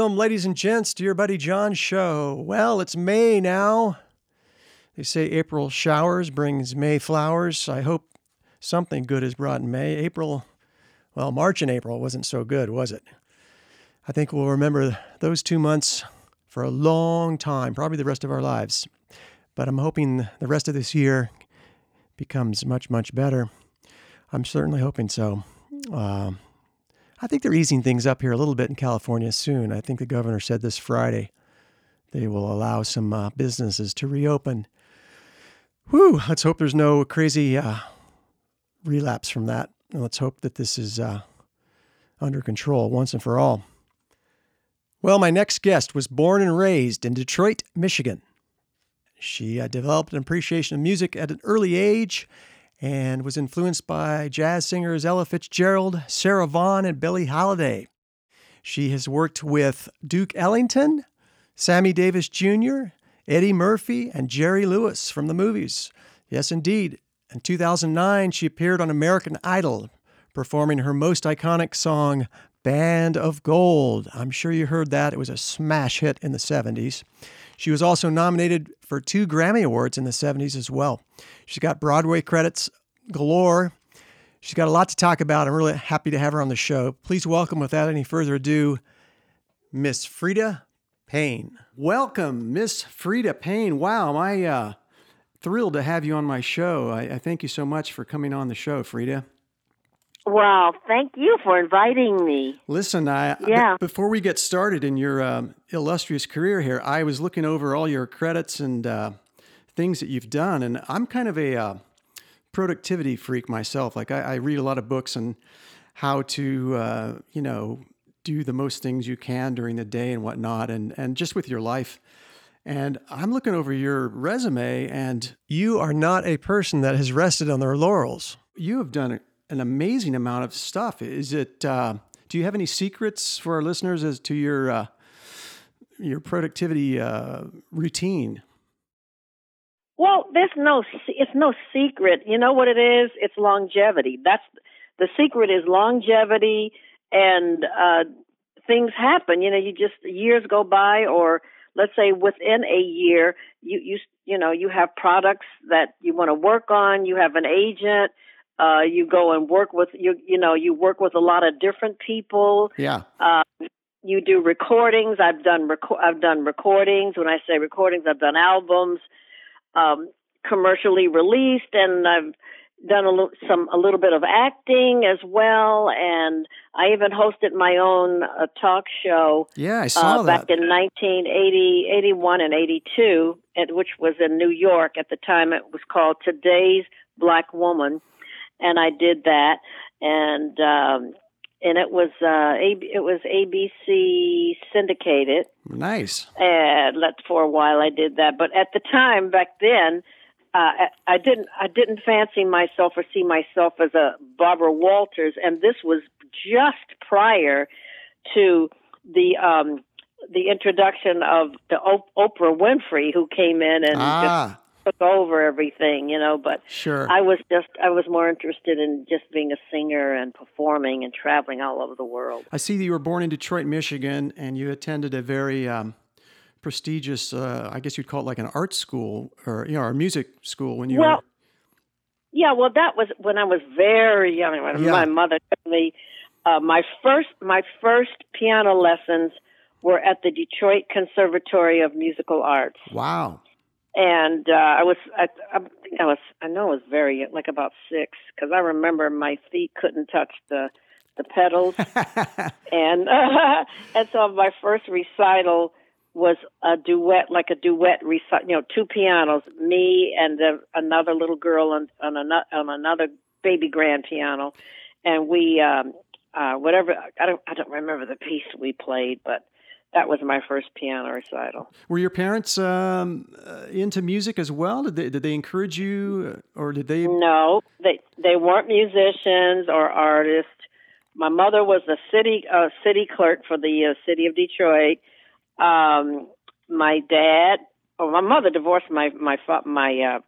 welcome, ladies and gents, to your buddy John show. Well, it's May now. They say April showers brings May flowers. I hope something good is brought in May. April, well, March and April wasn't so good, was it? I think we'll remember those two months for a long time, probably the rest of our lives. But I'm hoping the rest of this year becomes much, much better. I'm certainly hoping so. Uh, I think they're easing things up here a little bit in California soon. I think the governor said this Friday they will allow some uh, businesses to reopen. Whew, let's hope there's no crazy uh, relapse from that. And let's hope that this is uh, under control once and for all. Well, my next guest was born and raised in Detroit, Michigan. She uh, developed an appreciation of music at an early age and was influenced by jazz singers Ella Fitzgerald, Sarah Vaughan, and Billie Holiday. She has worked with Duke Ellington, Sammy Davis Jr., Eddie Murphy, and Jerry Lewis from the movies. Yes, indeed. In 2009, she appeared on American Idol, performing her most iconic song, Band of Gold. I'm sure you heard that. It was a smash hit in the 70s. She was also nominated for two Grammy Awards in the 70s as well. She's got Broadway credits galore. She's got a lot to talk about. I'm really happy to have her on the show. Please welcome, without any further ado, Miss Freda Payne. Welcome, Miss Freda Payne. Wow, am I uh, thrilled to have you on my show. I, I thank you so much for coming on the show, Freda. Well, thank you for inviting me. Listen, I yeah. B- before we get started in your um, illustrious career here, I was looking over all your credits and uh, things that you've done, and I'm kind of a uh, productivity freak myself. Like I, I, read a lot of books on how to, uh, you know, do the most things you can during the day and whatnot, and and just with your life. And I'm looking over your resume, and you are not a person that has rested on their laurels. You have done an amazing amount of stuff. Is it? Uh, do you have any secrets for our listeners as to your uh, your productivity uh, routine? Well, there's no it's no secret. You know what it is? It's longevity. That's the secret is longevity and uh, things happen. You know, you just years go by, or let's say within a year, you you you know you have products that you want to work on. You have an agent uh, you go and work with you. You know, you work with a lot of different people. Yeah. Uh, you do recordings. I've done reco- I've done recordings. When I say recordings, I've done albums, um, commercially released, and I've done a little some a little bit of acting as well. And I even hosted my own uh, talk show. Yeah, I saw uh, that back in 1980, 81, and 82, at, which was in New York at the time. It was called Today's Black Woman and I did that, and um, and it was uh, A- it was ABC syndicated. Nice. And let for a while I did that, but at the time back then. Uh, I didn't. I didn't fancy myself or see myself as a Barbara Walters, and this was just prior to the um, the introduction of the Oprah Winfrey, who came in and ah took over everything, you know, but sure. I was just I was more interested in just being a singer and performing and traveling all over the world. I see that you were born in Detroit, Michigan, and you attended a very um, prestigious, uh, I guess you'd call it like an art school or you know, a music school when you well, were. Yeah, well, that was when I was very young. When yeah. my mother took me, uh, my first my first piano lessons were at the Detroit Conservatory of Musical Arts. Wow and uh, I was I, I think I was I know I was very like about six because I remember my feet couldn't touch the the pedals, and uh, and so my first recital was a duet like a duet recital, you know, two pianos, me and the, another little girl on on, another, on another baby grand piano, and we um uh whatever I don't I don't remember the piece we played, but that was my first piano recital. Were your parents um, uh, into music as well? Did they did they encourage you, or did they? No, they they weren't musicians or artists. My mother was a city uh, city clerk for the uh, city of Detroit. Um, my dad, oh, my mother divorced my my my uh,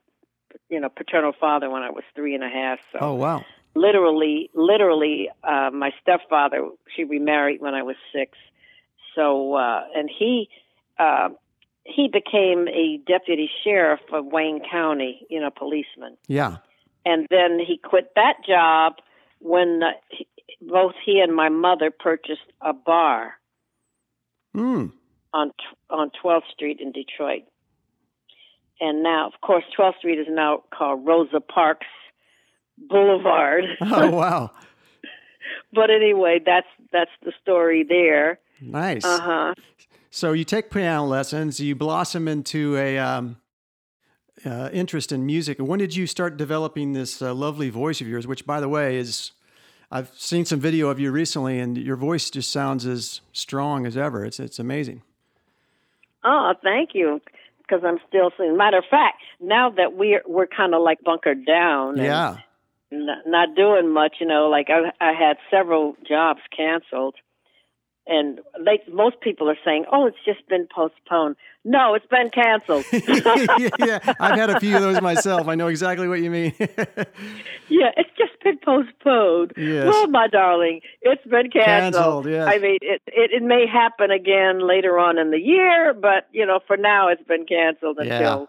you know paternal father when I was three and a half. So oh wow. Literally, literally, uh, my stepfather. She remarried when I was six so uh, and he uh, he became a deputy sheriff of Wayne County, you know, policeman. Yeah. And then he quit that job when uh, he, both he and my mother purchased a bar Mm. on on 12th Street in Detroit. And now, of course, 12th Street is now called Rosa Parks Boulevard. Oh wow. but anyway, that's that's the story there. Nice. Uh huh. So you take piano lessons, you blossom into a um, uh, interest in music. When did you start developing this uh, lovely voice of yours? Which, by the way, is I've seen some video of you recently, and your voice just sounds as strong as ever. It's it's amazing. Oh, thank you. Because I'm still singing. Matter of fact, now that we're we're kind of like bunkered down, and Yeah. n- not doing much, you know. Like I, I had several jobs canceled, and they most people are saying, "Oh, it's just been postponed." No, it's been canceled. yeah, I've had a few of those myself. I know exactly what you mean. yeah, it's just been postponed. Yes. Well, my darling, it's been canceled. Canceled, yes. I mean, it, it it may happen again later on in the year, but you know, for now, it's been canceled Yeah. until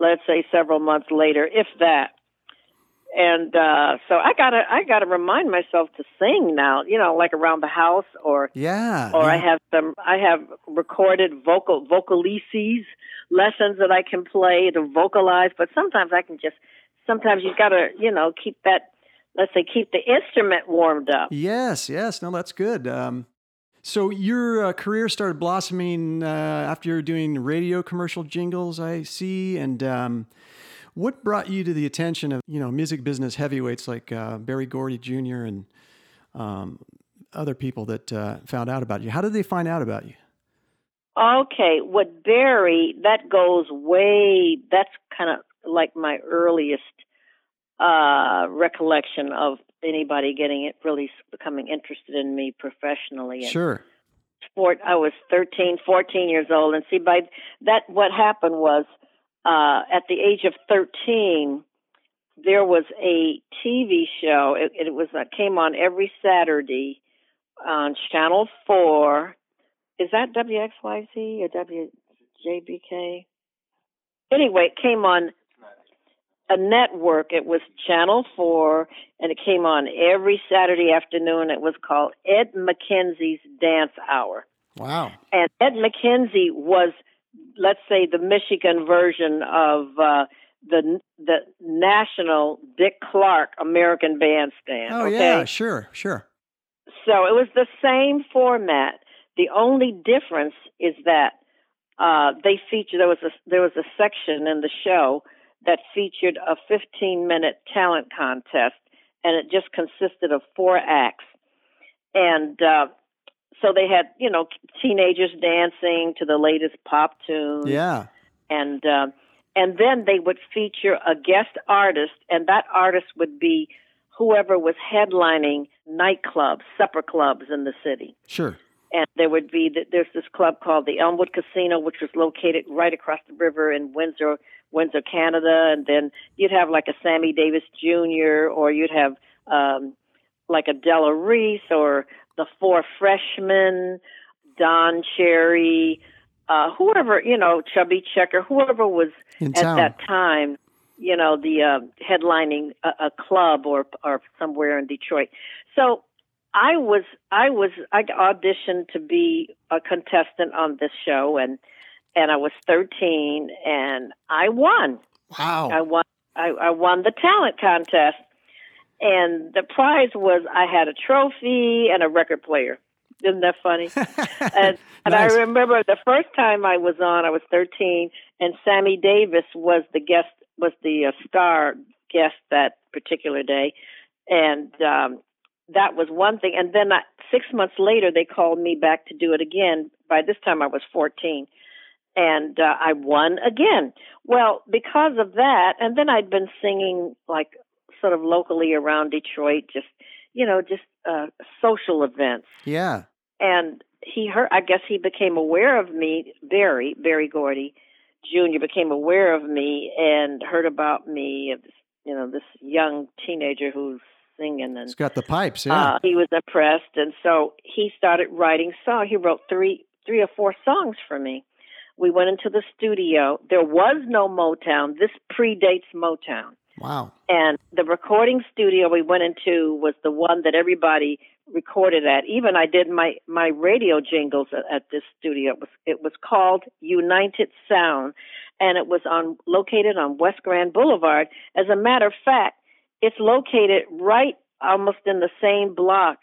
let's say several months later, if that. And uh, so I gotta I gotta remind myself to sing now. You know, like around the house or yeah. or I have some I have recorded vocal vocalises lessons that I can play to vocalize, but sometimes I can just sometimes you got to, you know, keep that let's say keep the instrument warmed up. Yes, yes. No, that's good. Um, so your uh, career started blossoming uh, after you were doing radio commercial jingles, I see. And um, what brought you to the attention of you know music business heavyweights like uh, Berry Gordy Jr. and um, other people that uh, found out about you? How did they find out about you? Okay, what Barry that goes way that's kind of like my earliest uh recollection of anybody getting it really becoming interested in me professionally and Sure. sport I was 13, 14 years old and see by that what happened was uh at the age of 13 there was a TV show. It, it was uh, came on every Saturday on channel 4 is that WXYZ or WJBK anyway it came on a network. It was channel 4 and it came on every Saturday afternoon. It was called Ed McKenzie's Dance Hour. Wow. and Ed McKenzie was, let's say, the Michigan version of uh, the the national Dick Clark American Bandstand. Oh okay? yeah. Sure. Sure. So it was the same format. The only difference is that uh, they featured there was a there was a section in the show that featured a 15 minute talent contest, and it just consisted of four acts, and uh, so they had you know teenagers dancing to the latest pop tunes, Yeah. and uh, and then they would feature a guest artist, and that artist would be whoever was headlining nightclubs, supper clubs in the city. Sure. And there would be there's this club called the Elmwood Casino, which was located right across the river in Windsor, Windsor, Canada. And then you'd have like a Sammy Davis Jr. or you'd have um, like a Della Reese or the Four Freshmen, Don Cherry, uh, whoever you know, Chubby Checker, whoever was at that time, you know, the uh, headlining a, a club or or somewhere in Detroit. So I was I was I auditioned to be a contestant on this show, and and I was 13, and I won. Wow. I won. I, I won the talent contest, and the prize was I had a trophy and a record player. Isn't that funny? and and Nice. I remember the first time I was on, I was 13, and Sammy Davis was the guest, was the uh, star guest that particular day, and um, that was one thing. And then I, six months later, they called me back to do it again. By this time, I was 14, and uh, I won again. Well, because of that, and then I'd been singing like sort of locally around Detroit, just you know, just uh, social events yeah. and he heard i guess he became aware of me berry berry gordy junior became aware of me and heard about me of this, you know this young teenager who's singing and he's got the pipes. Yeah. uh, he was impressed and so he started writing songs he wrote three three or four songs for me. We went into the studio. There was no Motown. This predates Motown. Wow. And the recording studio we went into was the one that everybody recorded at. Even I did my my radio jingles at, at this studio. It was it was called United Sound, and it was on located on West Grand Boulevard. As a matter of fact, it's located right almost in the same block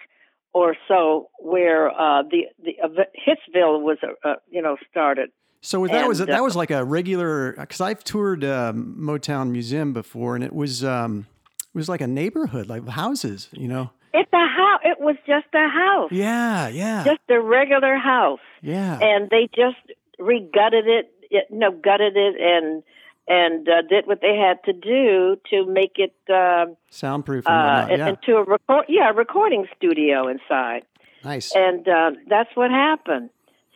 or so where uh, the the uh, Hitsville was uh, uh you know started. So that and, was that was like a regular because I've toured um, Motown Museum before, and it was um, it was like a neighborhood, like houses, you know. It's a house. It was just a house. Yeah, yeah. Just a regular house. Yeah. And they just regutted it, you know, gutted it and and uh, did what they had to do to make it uh, soundproof and uh, yeah. into a record, yeah, a recording studio inside. Nice. And uh, that's what happened.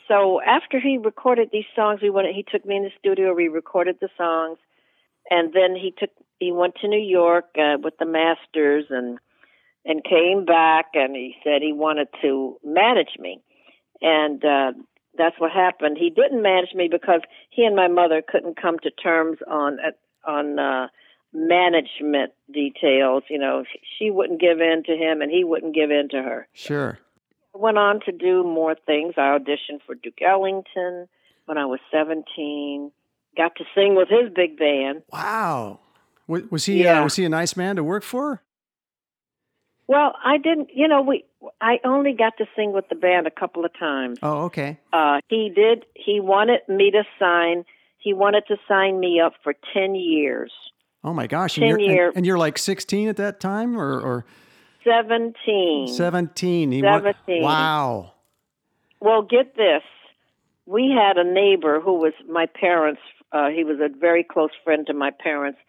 So after he recorded these songs, we went. He took me in the studio. We recorded the songs, and then he took. He went to New York uh, with the masters and and came back and he said he wanted to manage me. And uh, that's what happened. He didn't manage me because he and my mother couldn't come to terms on on uh, management details. You know, she wouldn't give in to him, and he wouldn't give in to her. Sure. Went on to do more things. I auditioned for Duke Ellington when I was seventeen. Got to sing with his big band. Wow. Was he uh, yeah. uh, was he a nice man to work for? Well, I didn't. You know, we. I only got to sing with the band a couple of times. Oh, okay. Uh, he did. He wanted me to sign. He wanted to sign me up for ten years. Oh my gosh! Ten years. And, and, you're like sixteen at that time, or or seventeen. Seventeen. He seventeen. wow. Well, get this. We had a neighbor who was my parents. Uh, he was a very close friend to my parents,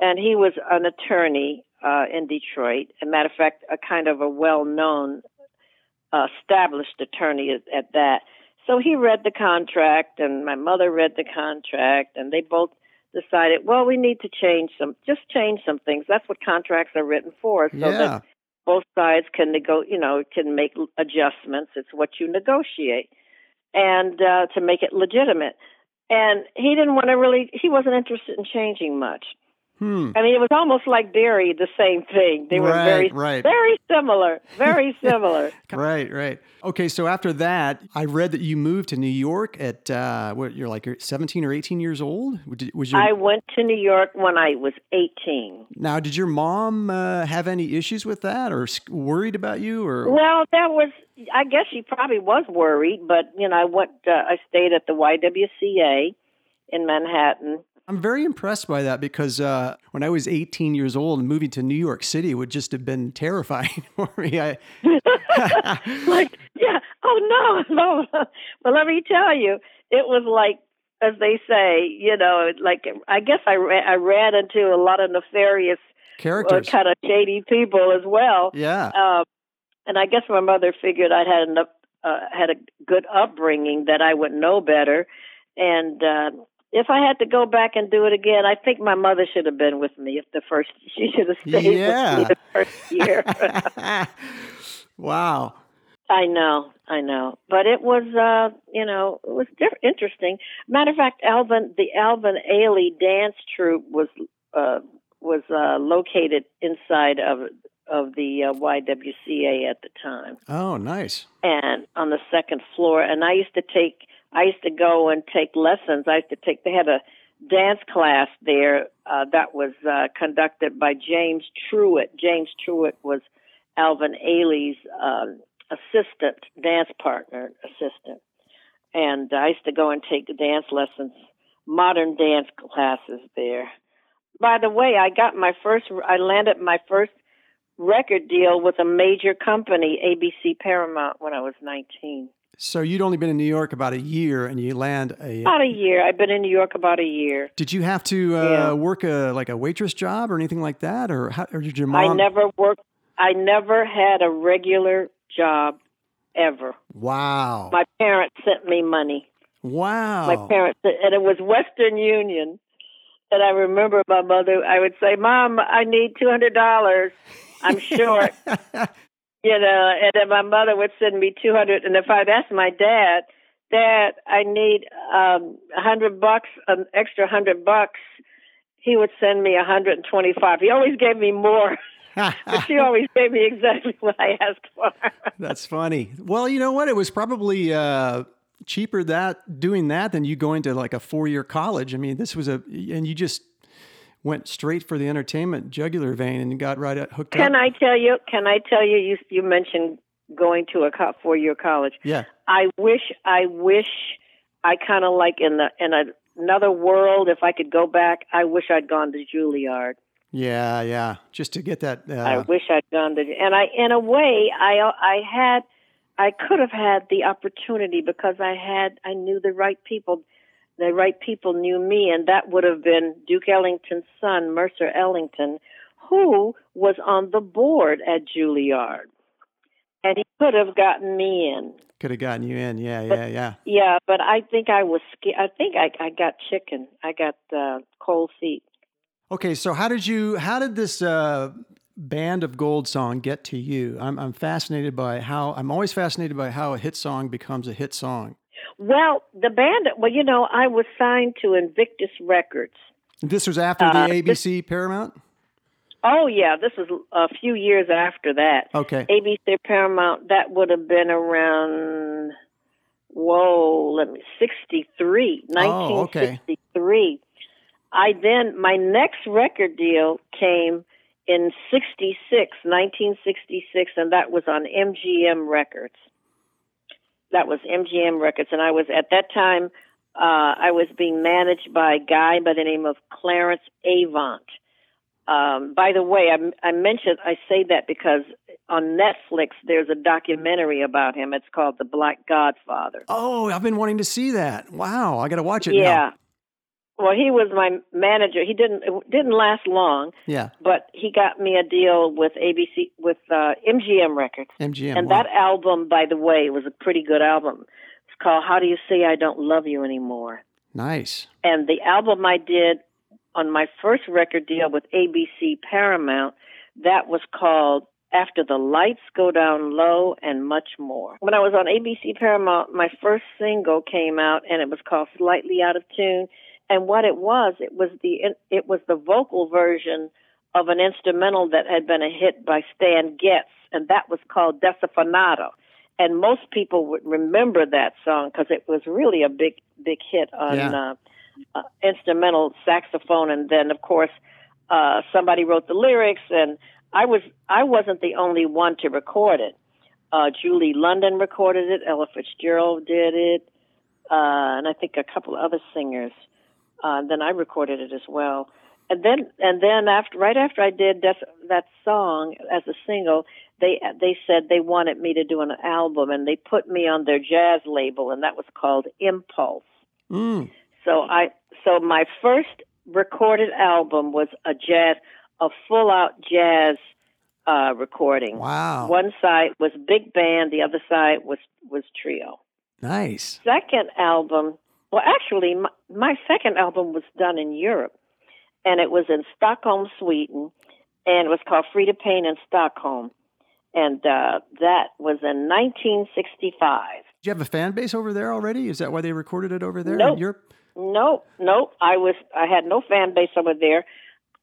and he was an attorney uh, in Detroit. As a matter of fact, a kind of a well-known, uh, established attorney at, at that. So he read the contract, and my mother read the contract, and they both decided, well, we need to change some, just change some things. That's what contracts are written for, so yeah. that both sides can nego, you know, can make adjustments. It's what you negotiate, and uh, to make it legitimate. And he didn't want to really, he wasn't interested in changing much. Hmm. I mean, it was almost like Berry, the same thing. They were right, very, right. very similar, very similar. right, right. Okay, so after that, I read that you moved to New York at uh, what? You're like 17 or 18 years old. Was your... I went to New York when I was 18. Now, did your mom uh, have any issues with that, or worried about you, or? Well, that was. I guess she probably was worried, but you know, I went. Uh, I stayed at the YWCA in Manhattan I'm very impressed by that because uh, when I was 18 years old and moving to New York City would just have been terrifying for me. I... like, yeah, oh no, no. Well, let me tell you, it was like, as they say, you know, like I guess I ra- I ran into a lot of nefarious uh, characters, uh, kind of shady people as well. Yeah. Um, and I guess my mother figured I'd had enough, uh, had a good upbringing that I would know better, and uh, if I had to go back and do it again, I think my mother should have been with me if the first she should have stayed yeah. with me the first year. wow. I know, I know, but it was, uh, you know, it was diff- interesting. Matter of fact, Alvin, the Alvin Ailey dance troupe was uh, was uh, located inside of of the uh, YWCA at the time. Oh, nice! And on the second floor, and I used to take I used to go and take lessons. I used to take, they had a dance class there uh, that was uh, conducted by James Truitt. James Truitt was Alvin Ailey's um, assistant, dance partner, assistant. And I used to go and take dance lessons, modern dance classes there. By the way, I got my first, I landed my first record deal with a major company, ABC Paramount, when I was 19. So you'd only been in New York about a year, and you land a about a year. I've been in New York about a year. Did you have to uh, yeah. work a like a waitress job or anything like that, or, how, or did your mom? I never worked. I never had a regular job ever. Wow. My parents sent me money. Wow. My parents, and it was Western Union. And I remember my mother. I would say, "Mom, I need two hundred dollars. I'm short." you know, and then my mother would send me 200. And if I'd asked my dad, Dad, I need um, a hundred bucks, an extra hundred bucks. He would send me a hundred and twenty-five. He always gave me more. but she always gave me exactly what I asked for. That's funny. Well, you know what? It was probably uh, cheaper that doing that than you going to like a four-year college. I mean, this was a and you just went straight for the entertainment jugular vein and got right at, hooked can up. Can I tell you? Can I tell you? You you mentioned going to a co- four-year college. Yeah. I wish. I wish. I kind of like in the in a, another world. If I could go back, I wish I'd gone to Juilliard. Yeah, yeah. Just to get that. Uh, I wish I'd gone to, and I, in a way, I, I had, I could have had the opportunity because I had, I knew the right people. The right people knew me, and that would have been Duke Ellington's son, Mercer Ellington, who was on the board at Juilliard, and he could have gotten me in. could have gotten you in. Yeah, But- yeah, yeah. Yeah, but I think I was scared. I think I, I got chicken. I got uh, cold feet. Okay, so how did you? How did this uh, band of gold song get to you? I'm I'm fascinated by how. I'm always fascinated by how a hit song becomes a hit song. Well, the band. Well, you know, I was signed to Invictus Records. This was after Uh, the ABC Paramount. Oh yeah, this was a few years after that. Okay. ABC Paramount. That would have been around. Whoa, let me sixty three, Oh, nineteen okay. I then my next record deal came in 66, 1966, and that was on MGM Records. That was MGM Records, and I was at that time uh, I was being managed by a guy by the name of Clarence Avant. Um, by the way, I, I mentioned I say that because on Netflix there's a documentary about him. It's called The Black Godfather. Oh, I've been wanting to see that. Wow, I got to watch it yeah. now. Well, he was my manager. He didn't it didn't last long, Yeah, but he got me a deal with ABC with uh, MGM Records. MGM. and wow. that album, by the way, was a pretty good album. It's called "How Do You Say I Don't Love You Anymore." nice. And the album I did on my first record deal with ABC Paramount, that was called After the Lights Go Down Low and Much More. When I was on ABC Paramount, my first single came out and it was called Slightly Out of Tune. And what it was, it was the it was the vocal version of an instrumental that had been a hit by Stan Getz, and that was called Desafinado. And most people would remember that song because it was really a big, big hit on Yeah. uh, uh, instrumental saxophone. And then, of course, uh, somebody wrote the lyrics, and I was I wasn't the only one to record it. Uh, Julie London recorded it. Ella Fitzgerald did it, uh, and I think a couple of other singers. Uh, then I recorded it as well. And then, and then after, right after I did that, that song as a single, they they said they wanted me to do an album, and they put me on their jazz label, and that was called Impulse. Mm. So I, so my first recorded album was a jazz, a full out jazz uh, recording. Wow. One side was big band, the other side was was trio Nice. second album, well, actually, my, my second album was done in Europe, and it was in Stockholm, Sweden, and it was called Freda Payne in Stockholm, and uh, that was in 1965. Do you have a fan base over there already? Is that why they recorded it over there Nope. in Europe? No, no, I was I had no fan base over there.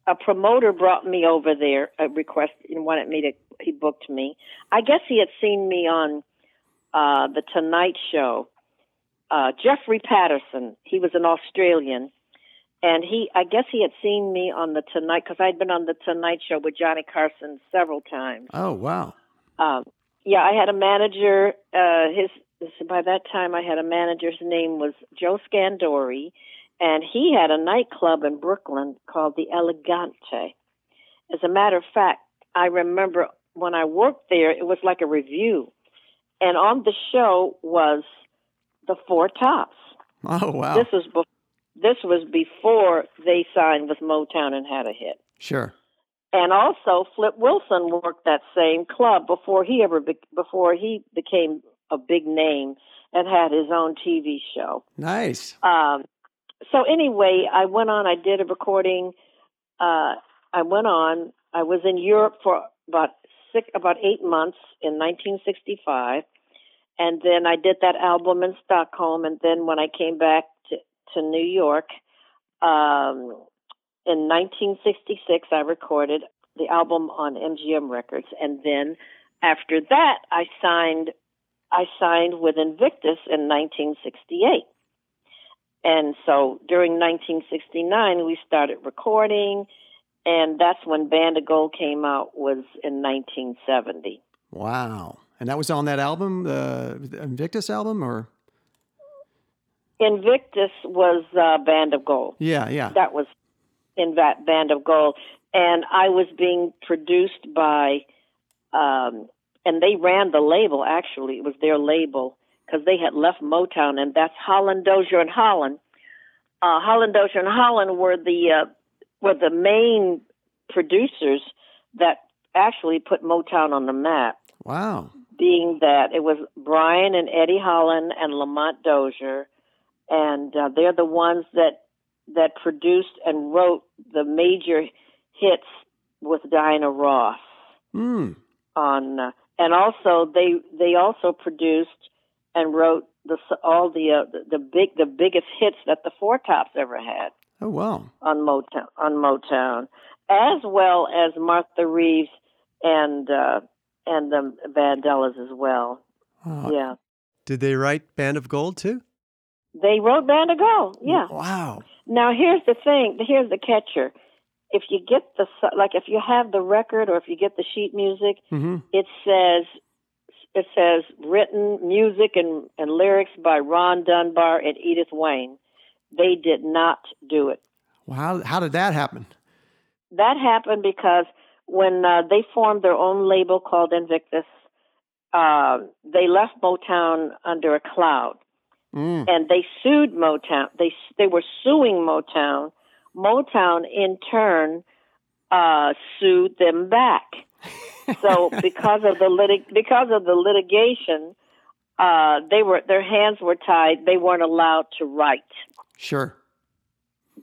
A promoter brought me over there, a request and wanted me to. He booked me. I guess he had seen me on uh, the Tonight Show. Uh, Jeffrey Patterson, he was an Australian, and he I guess he had seen me on the Tonight because I'd been on the Tonight Show with Johnny Carson several times. Oh, wow. Um, yeah, I had a manager. Uh, his by that time, I had a manager's name was Joe Scandore, and he had a nightclub in Brooklyn called the Elegante. As a matter of fact, I remember when I worked there, it was like a review, and on the show was the Four Tops. Oh, wow. This was be- this was before they signed with Motown and had a hit. sure. And also, Flip Wilson worked that same club before he ever be- before he became a big name and had his own TV show. Nice. Um, so anyway, I went on. I did a recording. Uh, I went on. I was in Europe for about six, about eight months in 1965, and then I did that album in Stockholm, and then when I came back to to New York, um, in 1966, I recorded the album on MGM Records, and then after that, I signed I signed with Invictus in 1968. And so during 1969, we started recording, and that's when Band of Gold came out was in 1970. Wow. And that was on that album, the Invictus album, or? Invictus was uh, Band of Gold. Yeah, yeah. That was in that Band of Gold. And I was being produced by, um, and they ran the label, actually. It was their label because they had left Motown, and that's Holland, Dozier, and Holland. Uh, Holland, Dozier, and Holland were the uh, were the main producers that actually put Motown on the map. Wow! Being that it was Brian and Eddie Holland and Lamont Dozier, and uh, they're the ones that that produced and wrote the major hits with Diana Ross mm. on, uh, and also they they also produced and wrote the all the, uh, the the big the biggest hits that the Four Tops ever had. Oh wow! On Motown, on Motown, as well as Martha Reeves and uh, and the Vandellas as well. Oh. Yeah. Did they write Band of Gold too? They wrote Band of Gold. Yeah. Wow. Now here's the thing. Here's the catcher. If you get the like, if you have the record or if you get the sheet music, mm-hmm. it says it says written music and, and lyrics by Ron Dunbar and Edith Wayne. They did not do it. Well, how, how did that happen? That happened because when uh, they formed their own label called Invictus, uh, they left Motown under a cloud, mm. and they sued Motown. They they were suing Motown. Motown, in turn, uh, sued them back so because of the litig- because of the litigation, uh, they were their hands were tied. They weren't allowed to write. Sure.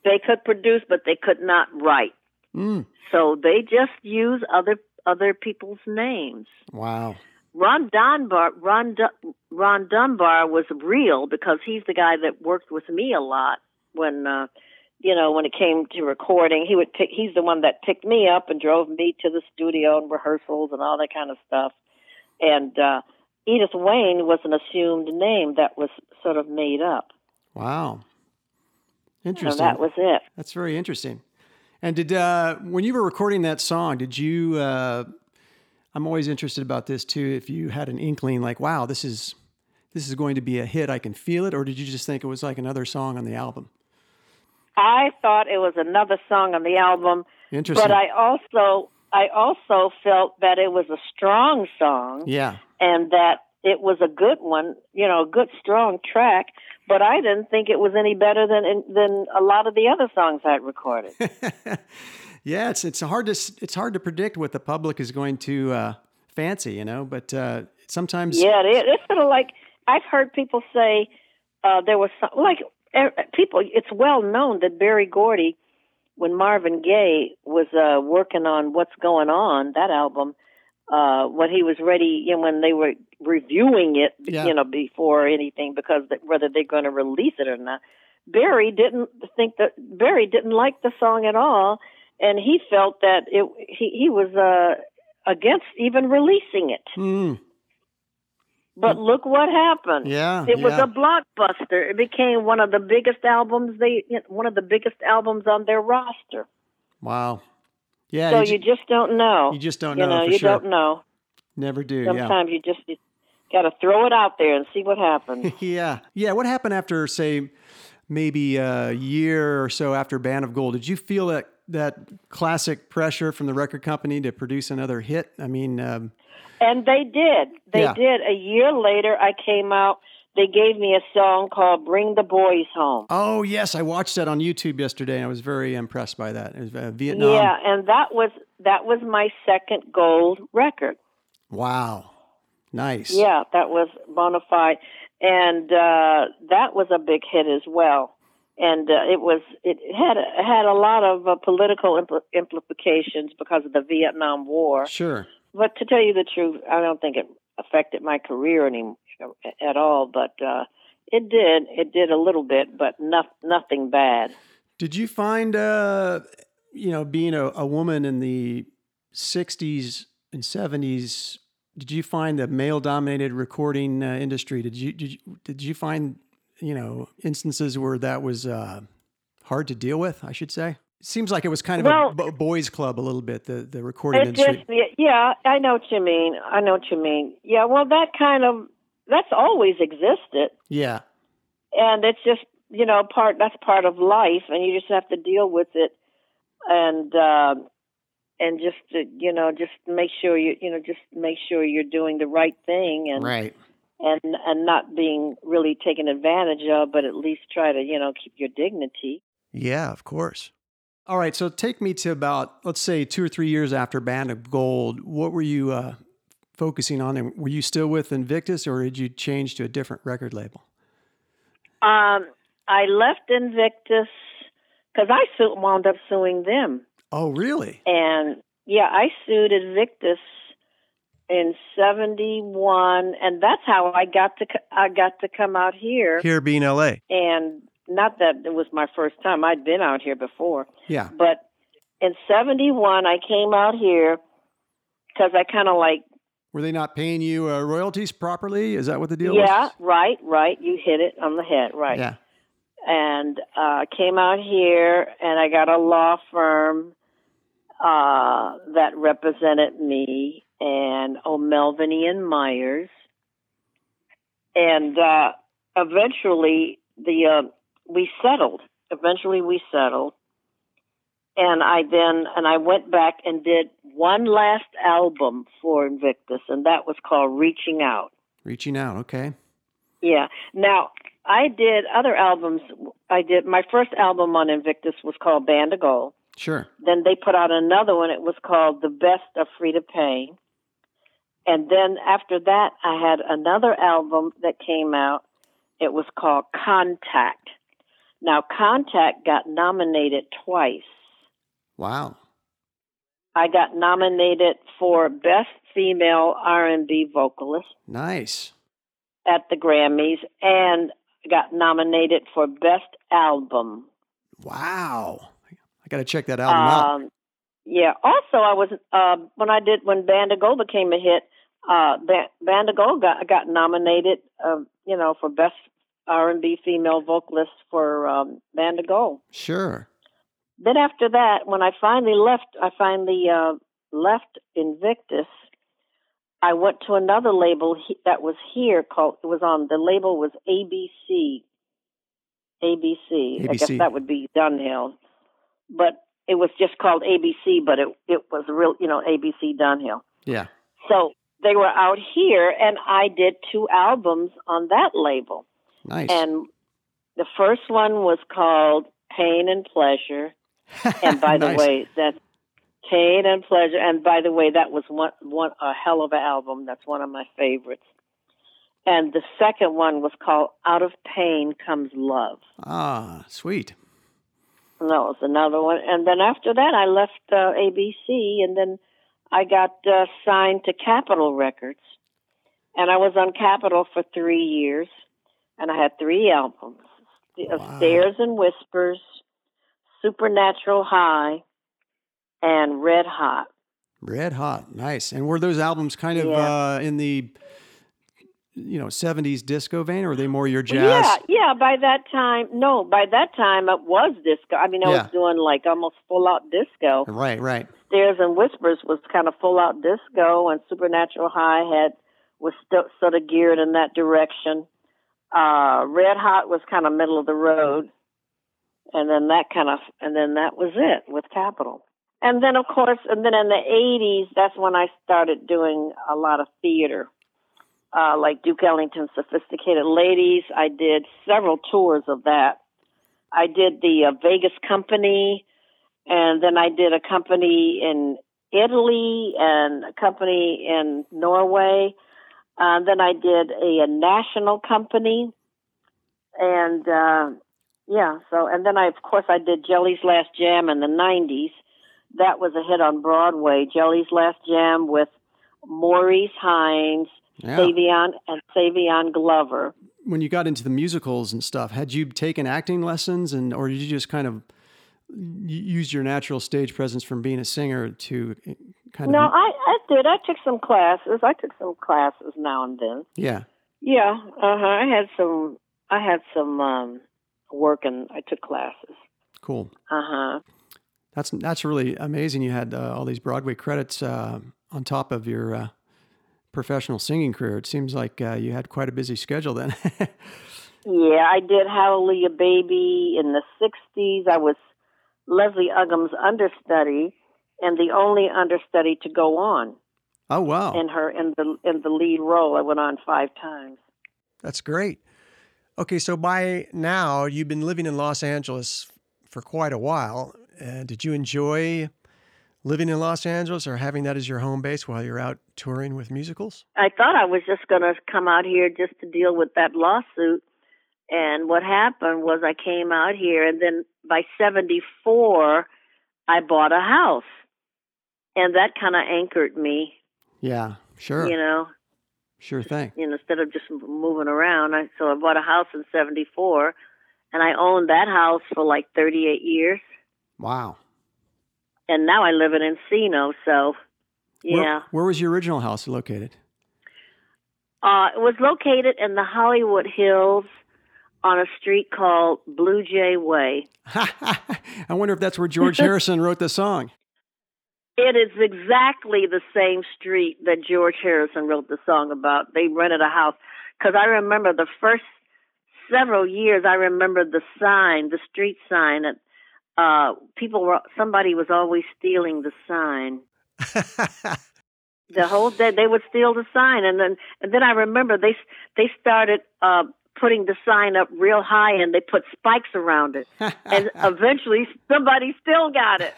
They could produce, but they could not write. Mm. So they just use other other people's names. Wow. Ron Dunbar, Ron, D- Ron Dunbar was real because he's the guy that worked with me a lot when uh, you know, when it came to recording, he would pick, he's the one that picked me up and drove me to the studio and rehearsals and all that kind of stuff. And, uh, Edith Wayne was an assumed name that was sort of made up. Wow. Interesting. So that was it. That's very interesting. And did, uh, when you were recording that song, did you, uh, I'm always interested about this too. If you had an inkling like, wow, this is, this is going to be a hit, I can feel it. Or did you just think it was like another song on the album? I thought it was another song on the album. Interesting. But I also I also felt that it was a strong song. Yeah. And that it was a good one, you know, a good strong track. But I didn't think it was any better than than a lot of the other songs I'd recorded. yeah, it's it's hard to it's hard to predict what the public is going to uh, fancy, you know. But uh, sometimes, yeah, it, it's sort of like I've heard people say uh, there was some, like people, it's well known that Berry Gordy, when Marvin Gaye was uh, working on What's Going On, that album, uh, when he was ready, you know, when they were reviewing it, yeah. you know, before anything, because the, whether they're going to release it or not, Berry didn't think that Berry didn't like the song at all, and he felt that it he he was uh, against even releasing it. Mm. But look what happened. Yeah, it was yeah. a blockbuster. It became one of the biggest albums they, one of the biggest albums on their roster. Wow. Yeah. So you, you just don't know. You just don't you know. know for you sure. don't know. Never do. Sometimes you just you got to throw it out there and see what happens. yeah. Yeah. What happened after, say, maybe a year or so after Band of Gold? Did you feel that that classic pressure from the record company to produce another hit? I mean. Um, and they did. They Yeah. did. A year later, I came out. They gave me a song called "Bring the Boys Home." oh yes, I watched that on YouTube yesterday. and I was very impressed by that. It was uh, Vietnam. Yeah, and that was that was my second gold record. Wow. Nice. Yeah, that was bona fide, and uh, that was a big hit as well. And uh, it was it had it had a lot of uh, political impl- implications because of the Vietnam War. Sure. But to tell you the truth, I don't think it affected my career any at all, but uh, it did. It did a little bit, but not, nothing bad. Did you find, uh, you know, being a, a woman in the 60s and 70s, did you find the male dominated recording uh, industry? Did you, did you, did you find, you know, instances where that was uh, hard to deal with, I should say? It seems like it was kind of Well- a boys' club a little bit, the, the recording industry. just, yeah, I know what you mean. I know what you mean. Yeah, well, that kind of that's always existed, yeah. and it's just you know part that's part of life, and you just have to deal with it, and uh, and just uh, you know just make sure you you know just make sure you're doing the right thing, and Right. and and not being really taken advantage of, but at least try to you know keep your dignity. Yeah, of course. All right, so take me to about let's say two or three years after Band of Gold. What were you uh, focusing on? And were you still with Invictus, or did you change to a different record label? Um, I left Invictus because I su- wound up suing them. Oh, really? And yeah, I sued Invictus in '71, and that's how I got to I got to come out here. Here being L.A. And not that it was my first time; I'd been out here before. Yeah. But in '71, I came out here because I kind of like, Were they not paying you uh, royalties properly? Is that what the deal was? yeah, right, right. You hit it on the head, right. Yeah. and uh, came out here and I got a law firm uh, that represented me and O'Melveny and Myers. And uh, eventually the uh, we settled. Eventually we settled. And I then and I went back and did one last album for Invictus and that was called Reaching Out. Reaching out. Okay. Yeah. Now, I did other albums. I did my first album on Invictus was called Band of Gold. Sure. Then they put out another one. It was called The Best of Freda Payne. And then after that, I had another album that came out. It was called Contact. Now, Contact got nominated twice. Wow. I got nominated for Best Female R&B Vocalist. Nice. at the Grammys and got nominated for Best Album. Wow. I got to check that album out. Um, yeah. Also, I was uh, when I did when Band of Gold became a hit. Uh, Ba- Band of Gold got got nominated. Uh, you know, for Best R and B Female Vocalist for um, Band of Gold. Sure. Then after that, when I finally left, I finally uh, left Invictus. I went to another label he, that was here called. It was on the label was ABC. ABC. ABC. I guess that would be Dunhill, but it was just called ABC. But it it was real, you know, ABC Dunhill. Yeah. So they were out here, and I did two albums on that label. Nice. And the first one was called Payne and Pleasure. And by the way, that's Payne and Pleasure. And by the way, that was one one a hell of an album. That's one of my favorites. And the second one was called Out of Payne Comes Love. ah, sweet. And that was another one. And then after that, I left uh, ABC, and then I got uh, signed to Capitol Records, and I was on Capitol for three years, and I had three albums: uh, Wow. Stares and Whispers, Supernatural High, and Red Hot. Red hot. Nice. And were those albums kind of Yeah. uh, in the you know 70s disco vein or were they more your jazz? Yeah, yeah. By that time, no, by that time it was disco. I mean, I Yeah. was doing like almost full out disco. Right, right. Stares and Whispers was kind of full out disco, and Supernatural High had was sort of geared in that direction. Uh, Red Hot was kind of middle of the road, and then that kind of and then that was it with Capitol And then of course, and then in the '80s, that's when I started doing a lot of theater, uh, like Duke Ellington's Sophisticated Ladies. I did several tours of that. I did the uh, Vegas Company and then I did a company in Italy and a company in Norway. Uh, then I did a, a national company, and uh, yeah. So and then I of course I did Jelly's Last Jam in the '90s. That was a hit on Broadway. Jelly's Last Jam with Maurice Hines, Yeah. Savion and Savion Glover. When you got into the musicals and stuff, had you taken acting lessons, and or did you just kind of use your natural stage presence from being a singer to eh, kind No, of? No, I, I did. I took some classes. I took some classes now and then. yeah. Yeah, uh huh. I had some. I had some um, work, and I took classes. Cool. Uh huh. That's that's really amazing. You had uh, all these Broadway credits uh, on top of your uh, professional singing career. It seems like uh, you had quite a busy schedule then. Yeah, I did Hallelujah Baby in the '60s. I was Leslie Uggams' understudy, and the only understudy to go on oh wow, in her in the in the lead role. I went on five times. that's great. Okay, so by now you've been living in Los Angeles for quite a while. Uh, did you enjoy living in Los Angeles or having that as your home base while you're out touring with musicals? I thought I was just going to come out here just to deal with that lawsuit. And what happened was I came out here, and then by 74, I bought a house. And that kind of anchored me, Yeah, sure, you know, sure thing. you know, instead of just moving around. I, so I bought a house in 74, and I owned that house for like 38 years. Wow. And now I live in Encino, so Where- yeah. Where, was your original house located? Uh, it was located in the Hollywood Hills on a street called Blue Jay Way. I wonder if that's where George Harrison wrote the song. It is exactly the same street that George Harrison wrote the song about. They rented a house because I remember the first several years. I remember the sign, the street sign. That uh, people were somebody was always stealing the sign. The whole day they would steal the sign, and then and then I remember they they started uh, putting the sign up real high, and they put spikes around it, and eventually somebody still got it.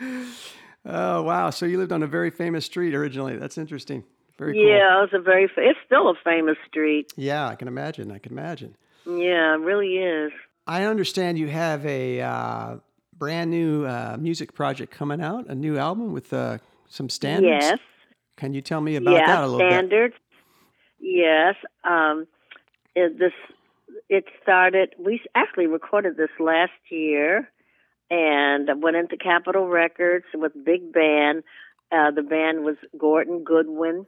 oh wow! So you lived on a very famous street originally. That's interesting. Very cool. Yeah, it was a very. fa- It's still a famous street. Yeah, I can imagine. I can imagine. Yeah, it really is. I understand you have a uh, brand new uh, music project coming out, a new album with uh, some standards. Yes. Can you tell me about yeah, that a little bit? standards. Yes. Um, it, this it started. We actually recorded this last year, and went into Capitol Records with big band. Uh, the band was Gordon Goodwin.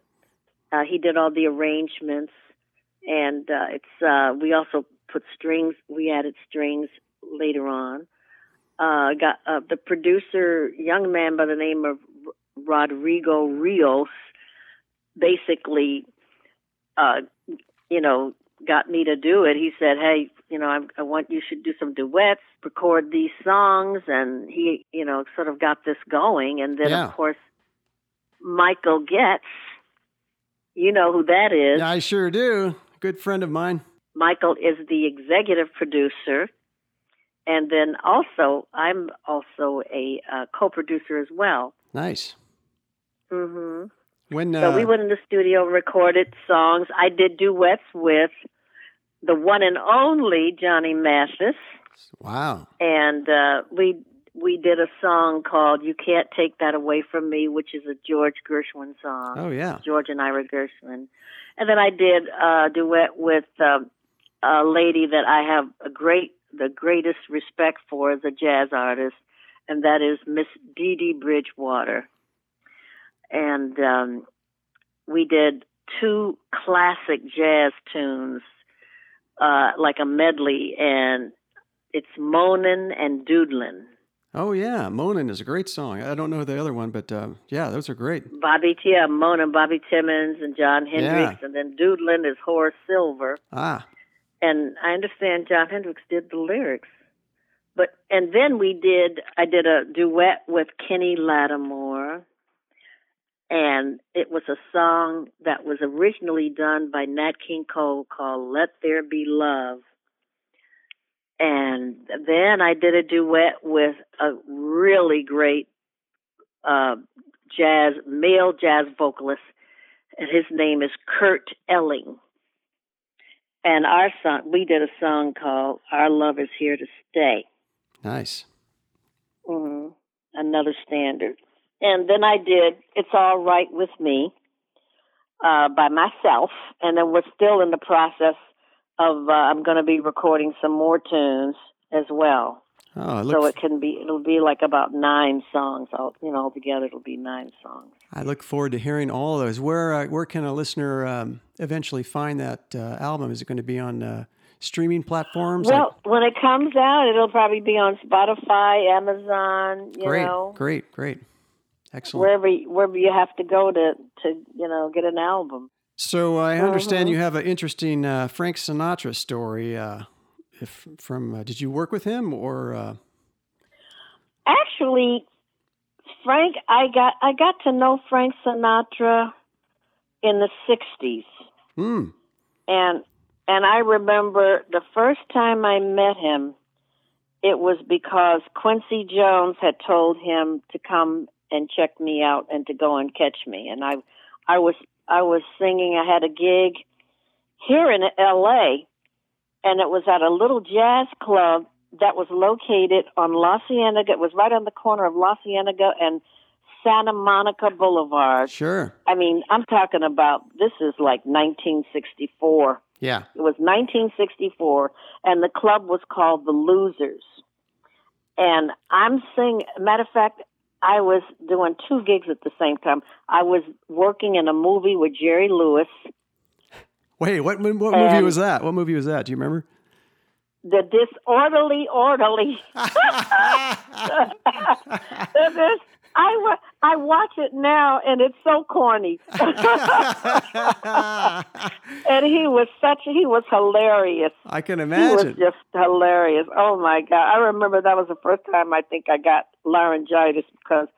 Uh, he did all the arrangements, and uh, it's. Uh, we also put strings. We added strings later on. Uh, got uh, the producer, young man by the name of Rodrigo Rios, basically, uh, you know, got me to do it. He said, "Hey, you know, I, I want you should do some duets, record these songs," and he, you know, sort of got this going. And then, Yeah. of course, Michael Getz, you know who that is. Yeah, I sure do. Good friend of mine. Michael is the executive producer. And then also, I'm also a uh, co-producer as well. Nice. hmm When uh, So we went in the studio, recorded songs. I did duets with the one and only Johnny Mathis, wow. and uh, we we did a song called "You Can't Take That Away from Me," which is a George Gershwin song. Oh yeah. George and Ira Gershwin, and then I did a duet with um, a lady that I have a great, the greatest respect for as a jazz artist, and that is Miss Dee Dee Bridgewater. And um, we did two classic jazz tunes, uh, like a medley, and it's Moanin' and Doodlin'. Oh yeah. Moanin' is a great song. I don't know the other one, but uh, yeah, those are great. Bobby T. Yeah, Moanin', Bobby Timmons, and Jon Hendricks, and then Doodlin' is Horace Silver. Ah. and I understand Jon Hendricks did the lyrics. But and then we did I did a duet with Kenny Lattimore and it was a song that was originally done by Nat King Cole called Let There Be Love. And then I did a duet with a really great uh, jazz male jazz vocalist and his name is Kurt Elling and our song we did a song called our love is here to stay Nice. hmm another standard and then i did it's all right with me uh, by myself, and then we're still in the process of. Uh, I'm going to be recording some more tunes as well. Oh, so it can be. It'll be like about nine songs. All you know, altogether, it'll be nine songs. I look forward to hearing all of those. Where uh, where can a listener um, eventually find that uh, album? Is it going to be on uh, streaming platforms? Well, like... when it comes out, it'll probably be on Spotify, Amazon. You great, know, great, great, excellent. Wherever wherever you have to go to to you know get an album. So I understand mm-hmm. you have an interesting uh, Frank Sinatra story. Uh, if from uh, did you work with him or? Actually, Frank, I got I got to know Frank Sinatra in the '60s, mm. and and I remember the first time I met him, it was because Quincy Jones had told him to come and check me out and to go and catch me, and I I was I was singing. I had a gig here in L.A. and it was at a little jazz club that was located on La Cienega. It was right on the corner of La Cienega and Santa Monica Boulevard. Sure. I mean, I'm talking about this is like 1964. Yeah. It was 1964, and the club was called the Losers. And I'm singing, matter of fact, I was doing two gigs at the same time. I was working in a movie with Jerry Lewis. Wait, what, what movie was that? What movie was that? Do you remember? the disorderly orderly. this, I I watch it now and it's so corny. and he was such he was hilarious. I can imagine. He was just hilarious. Oh my god! I remember that was the first time I think I got laryngitis because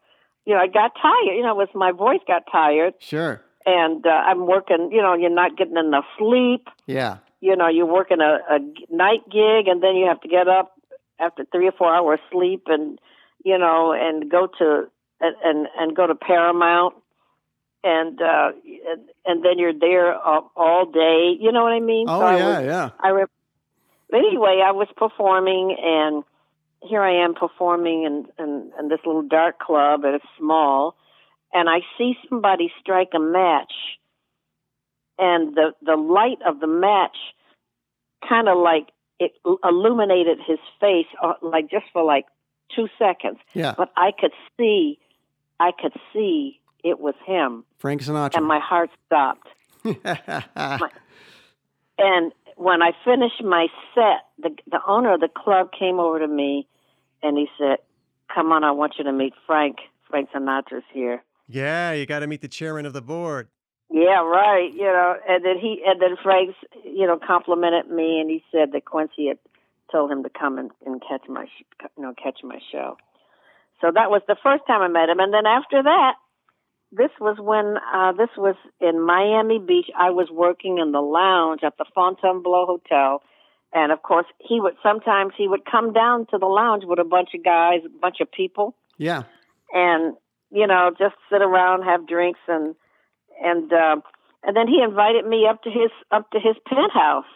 you know I got tired. You know, was my voice got tired. Sure. And uh, I'm working. You know, you're not getting enough sleep. Yeah you know, you're working a, a night gig and then you have to get up after three or four hours sleep and, you know, and go to, and, and go to Paramount and, uh, and, and then you're there all, all day. You know what I mean? Oh, so yeah, I was, yeah. I re- anyway, I was performing and here I am performing in, in, in this little dark club and it's small and I see somebody strike a match and the the light of the match kind of like it illuminated his face uh, like just for like 2 seconds yeah but i could see i could see it was him. Frank sinatra. And my heart stopped. My, and when i finished my set the the owner of the club came over to me and he said come on i want you to meet frank. Frank sinatra's here. Yeah you got to meet the chairman of the board. Yeah, right. You know, and then he and then Frank's, you know, complimented me, and he said that Quincy had told him to come and, and catch my, you know, catch my show. So that was the first time I met him, and then after that, this was when uh, this was in Miami Beach. I was working in the lounge at the Fontainebleau Hotel, and of course, he would sometimes he would come down to the lounge with a bunch of guys, a bunch of people. Yeah, and you know, just sit around, have drinks, and and uh, and then he invited me up to his up to his penthouse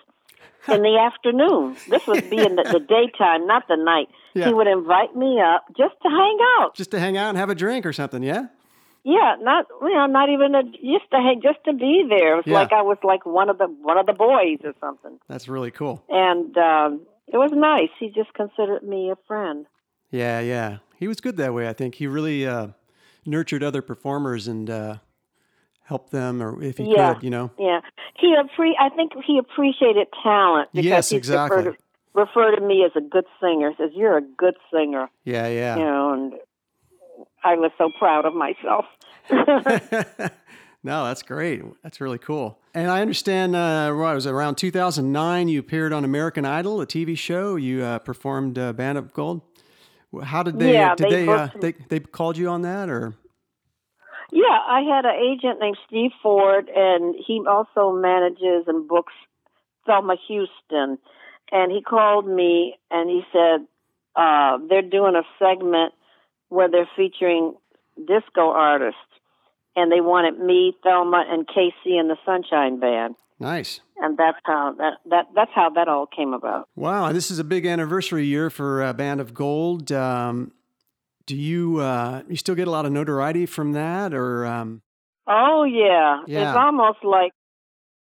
in the afternoon. This was being the, the daytime, not the night. Yeah. He would invite me up just to hang out, just to hang out and have a drink or something. Yeah. Yeah, not you know, not even a just to hang, just to be there. It was yeah. like I was like one of the one of the boys or something. That's really cool. And um, it was nice. He just considered me a friend. Yeah, yeah. He was good that way. I think he really uh, nurtured other performers and uh, help them, or if he yeah. could, you know. Yeah, he appre- I think he appreciated talent. Because yes, exactly. Referred to, refer to me as a good singer. Says you're a good singer. Yeah, yeah. You know, and I was so proud of myself. no, that's great. That's really cool. And I understand, uh, what was it, around 2009, you appeared on American Idol, a TV show. You uh, performed uh, Band of Gold. How did they? Yeah, did they they, uh, they they called you on that or? Yeah, I had an agent named Steve Ford, and he also manages and books Thelma Houston. And he called me and he said uh, they're doing a segment where they're featuring disco artists, and they wanted me, Thelma, and KC and the Sunshine Band. Nice. And that's how that, that that's how that all came about. Wow, this is a big anniversary year for uh, Band of Gold. Um, do you uh, you still get a lot of notoriety from that, or? Um... Oh yeah. Yeah. It's almost like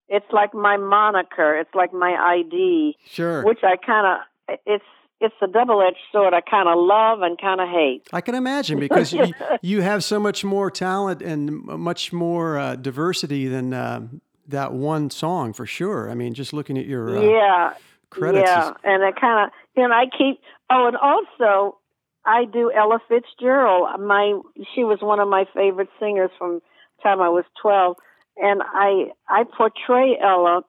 it's like my moniker. It's like my ID, Sure. which I kind of it's it's a double-edged sword. I kind of love and kind of hate. I can imagine because you, you have so much more talent and much more uh, diversity than uh, that one song for sure. I mean, just looking at your uh, yeah. credits. Yeah, is- and I kind of, you know, I keep. Oh, and also, I do Ella Fitzgerald. My, she was one of my favorite singers from the time I was twelve, and I, I portray Ella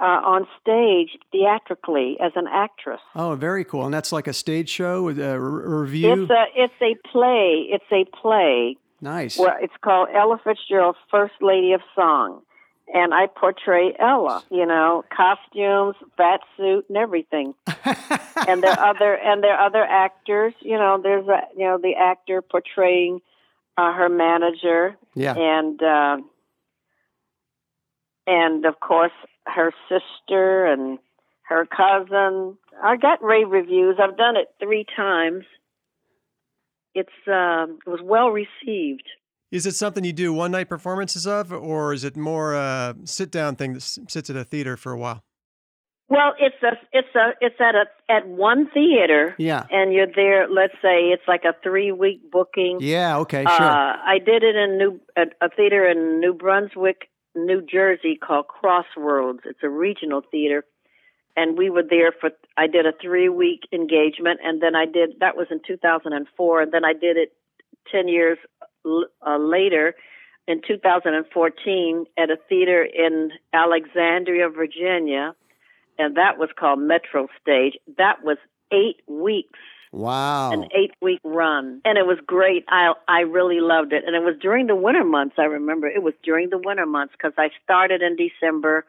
uh, on stage theatrically as an actress. oh, very cool. And that's like a stage show with a review. It's a, it's a play. It's a play nice. Well, it's called Ella Fitzgerald, First Lady of Song. And I portray Ella, you know, costumes, fat suit, and everything. and there are other and there are other actors. You know, there's a you know the actor portraying uh, her manager, yeah. and uh, and of course her sister and her cousin. I got rave reviews. I've done it three times. It's um it was well received. Is it something you do one night performances of, or is it more a sit down thing that sits at a theater for a while? Well, it's a it's a it's at a at one theater, Yeah. and you're there. Let's say it's like a three week booking. Yeah. Okay. Sure. Uh, I did it in New a, a theater in New Brunswick, New Jersey called Crossroads. It's a regional theater, and we were there for. I did a three week engagement, and then I did that was in 2004, and then I did it ten years l- uh, later. In 2014, at a theater in Alexandria, Virginia, and that was called Metro Stage. That was eight weeks wow. an eight week run and it was great i i really loved it and it was during the winter months i remember it was during the winter months because i started in december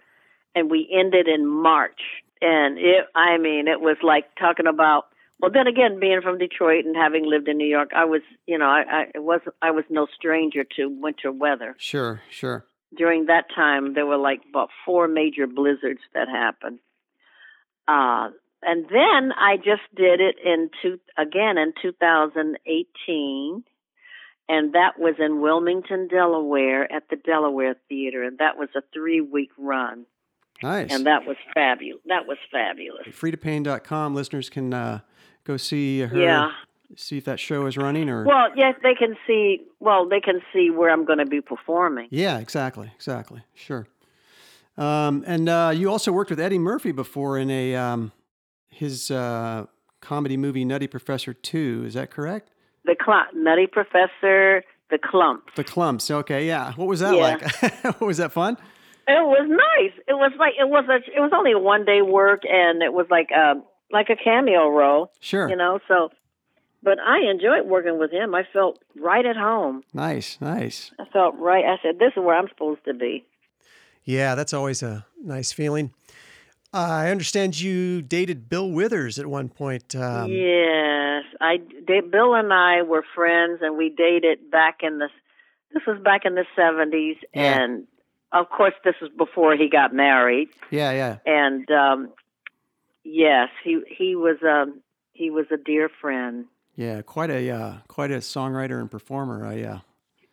and we ended in march and it i mean it was like talking about well then again being from detroit and having lived in new york i was you know i i was i was no stranger to winter weather Sure. Sure. during that time there were like about four major blizzards that happened uh and then i just did it in two again in 2018 and that was in wilmington delaware at the delaware theater and that was a three week run Nice. and that was fabulous that was fabulous fredapayne.com listeners can uh, go see her yeah. see if that show is running or well yes they can see well they can see where i'm going to be performing. Yeah exactly exactly sure. Um, and uh, you also worked with eddie murphy before in a um, his uh, comedy movie nutty professor 2 is that correct? The cl- nutty professor the Klump. The Klumps okay yeah. What was that Yeah. like? Was that fun? It was nice. It was like it was a it was only a one day work, and it was like a like a cameo role, sure you know. So, but I enjoyed working with him. I felt right at home. nice nice I felt right. I said, "This is where I'm supposed to be." yeah that's always a nice feeling i understand you dated bill withers at one point um, yes, I they, Bill and I were friends, and we dated back in the this was back in the seventies, Yeah. and of course, this was before he got married. yeah yeah and um yes he he was um he was a dear friend. Yeah quite a uh, quite a songwriter and performer i uh,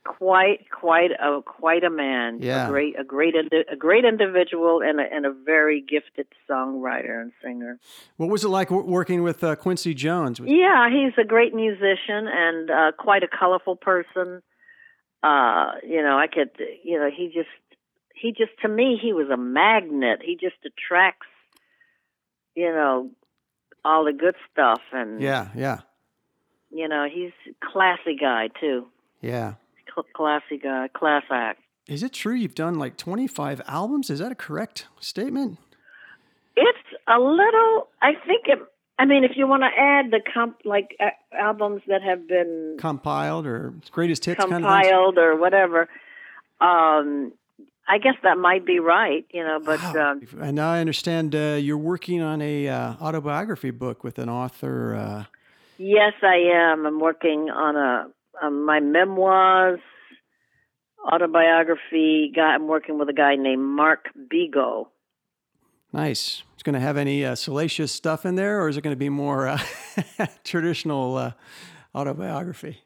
quite quite a quite a man. Yeah. a great a great a great individual and a and a very gifted songwriter and singer. What was it like working with uh, Quincy Jones? Yeah he's a great musician and uh quite a colorful person. Uh you know i could you know he just he just to me he was a magnet. He just attracts you know all the good stuff and Yeah, yeah, you know he's classy guy too yeah. Cl- classy guy class act Is it true you've done like 25 albums? Is that a correct statement? it's a little i think it i mean if you want to add the comp like uh, albums that have been Compiled or greatest hits kind of compiled or whatever um i guess that might be right you know but Wow. um and now I understand uh, you're working on a uh, autobiography book with an author. Uh, yes i am i'm working on a on my memoirs autobiography guy i'm working with a guy named Mark Bego nice. It's going to have any uh, salacious stuff in there, or is it going to be more uh, traditional uh, autobiography?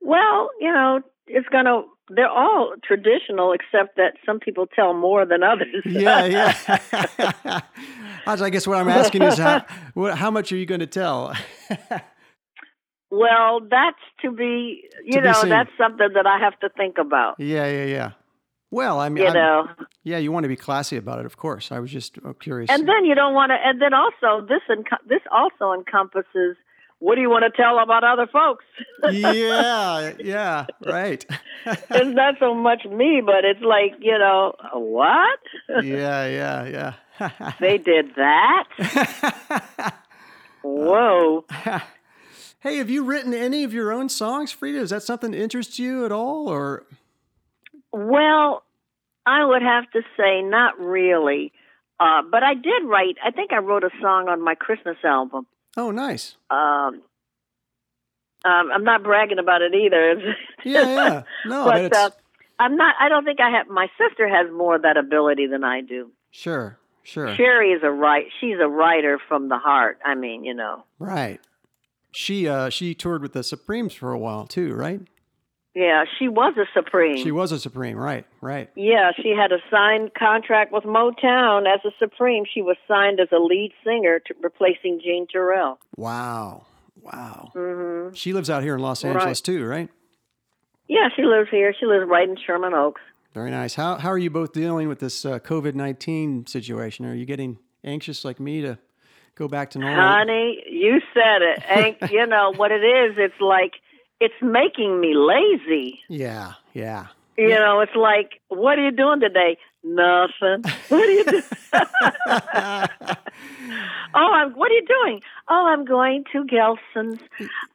Well, you know, it's gonna. They're all traditional, except that some people tell more than others. yeah, yeah. I guess what I'm asking is how, how much are you going to tell? well, that's to be, you to know, be that's something that I have to think about. Yeah, yeah, yeah. Well, I mean, you I'm, know, yeah, you want to be classy about it, of course. I was just uh, curious. And then you don't want to, and then also this enco- this also encompasses what do you want to tell about other folks? yeah, yeah, right. it's not so much me, but it's like, you know, what? yeah, yeah, yeah. they did that? Whoa. hey, have you written any of your own songs, Freda? Is that something that interests you at all or Well, I would have to say not really. Uh, but I did write, I think I wrote a song on my Christmas album. Oh, nice. Um, um, I'm not bragging about it either. yeah, yeah. No, but uh, I'm not. I don't think I have. My sister has more of that ability than I do. Sure, sure. Scherrie is a write. She's a writer from the heart. I mean, you know. Right. She uh she toured with the Supremes for a while too, right? Yeah, she was a Supreme. She was a Supreme, right, right. Yeah, she had a signed contract with Motown as a Supreme. She was signed as a lead singer, to, replacing Jean Terrell. Wow, wow. Mm-hmm. She lives out here in Los Angeles right. too, right? Yeah, she lives here. She lives right in Sherman Oaks. Very nice. How how are you both dealing with this uh, COVID nineteen situation? Are you getting anxious like me to go back to normal? Honey, you said it. You know what it is? It's like it's making me lazy. Yeah, yeah. You know, it's like, what are you doing today? Nothing. What are you doing? oh, I'm. What are you doing? Oh, I'm going to Gelson's.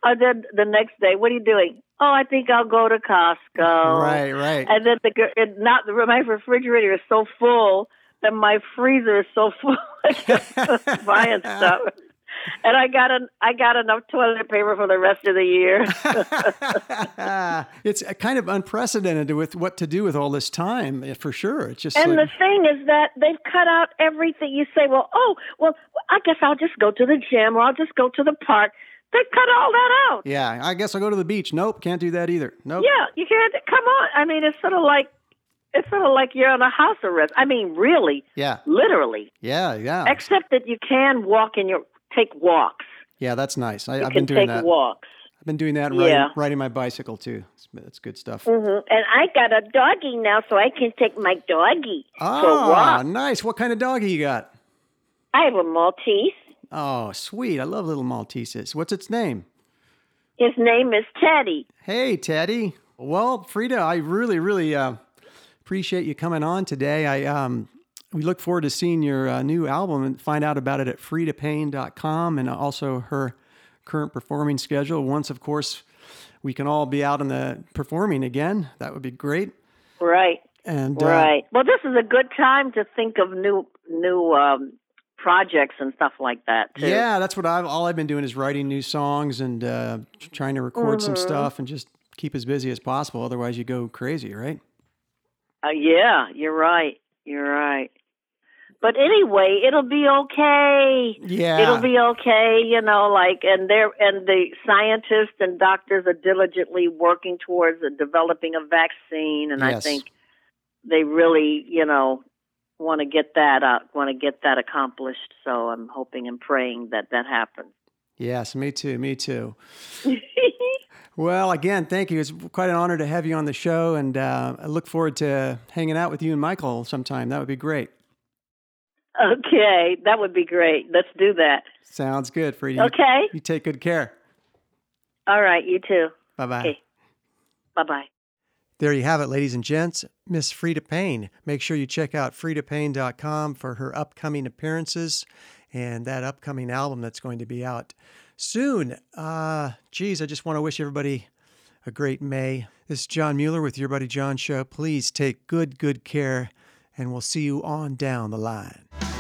Uh, then the next day, what are you doing? Oh, I think I'll go to Costco. Right, right. And then the it, not the my refrigerator is so full that my freezer is so full. buying stuff and I got an I got enough toilet paper for the rest of the year. it's kind of unprecedented with what to do with all this time, for sure. It's just and like... the thing is that they've cut out everything. You say, well, oh, well, I guess I'll just go to the gym or I'll just go to the park. They cut all that out. Yeah, I guess I'll go to the beach. Nope, can't do that either. Nope. Yeah, you can't. Come on. I mean, it's sort of like it's sort of like you're on a house arrest. I mean, really. Yeah. Literally. Yeah, yeah. Except that you can walk in your take walks. Yeah, that's nice. I, have been doing take that. walks. I've been doing that and riding, riding my bicycle too. That's good stuff. Mm-hmm. And I got a doggy now, so I can take my doggy ah, for a walk. nice. What kind of doggy you got? I have a Maltese. Oh, sweet. I love little Malteses. What's its name? His name is Teddy. Hey, Teddy. Well, Freda, I really, really uh, appreciate you coming on today. I um, we look forward to seeing your uh, new album and find out about it at fredapayne.com and also her current performing schedule. Once, of course, we can all be out in the performing again, that would be great. Right. And uh, right. Well, this is a good time to think of new new um, projects and stuff like that too. Yeah, that's what I've all I've been doing is writing new songs and uh, trying to record mm-hmm. some stuff and just keep as busy as possible. Otherwise, you go crazy, right? Uh, yeah, you're right. You're right. But anyway, it'll be okay. Yeah. It'll be okay, you know, like and there and the scientists and doctors are diligently working towards developing a vaccine and yes. I think they really, you know, want to get that out, want to get that accomplished. So I'm hoping and praying that that happens. Yes, me too. Me too. well, again, thank you. It's quite an honor to have you on the show, and uh, I look forward to hanging out with you and Michael sometime. That would be great. Okay, that would be great. Let's do that. Sounds good for you. Okay. You take good care. All right, you too. Bye bye. Okay. Bye bye. There you have it, ladies and gents. Miss Freda Payne. Make sure you check out fredapayne.com for her upcoming appearances and that upcoming album that's going to be out soon. Uh, geez, I just want to wish everybody a great May. This is John Mueller with Your Buddy John Show. Please take good, good care and we'll see you on down the line.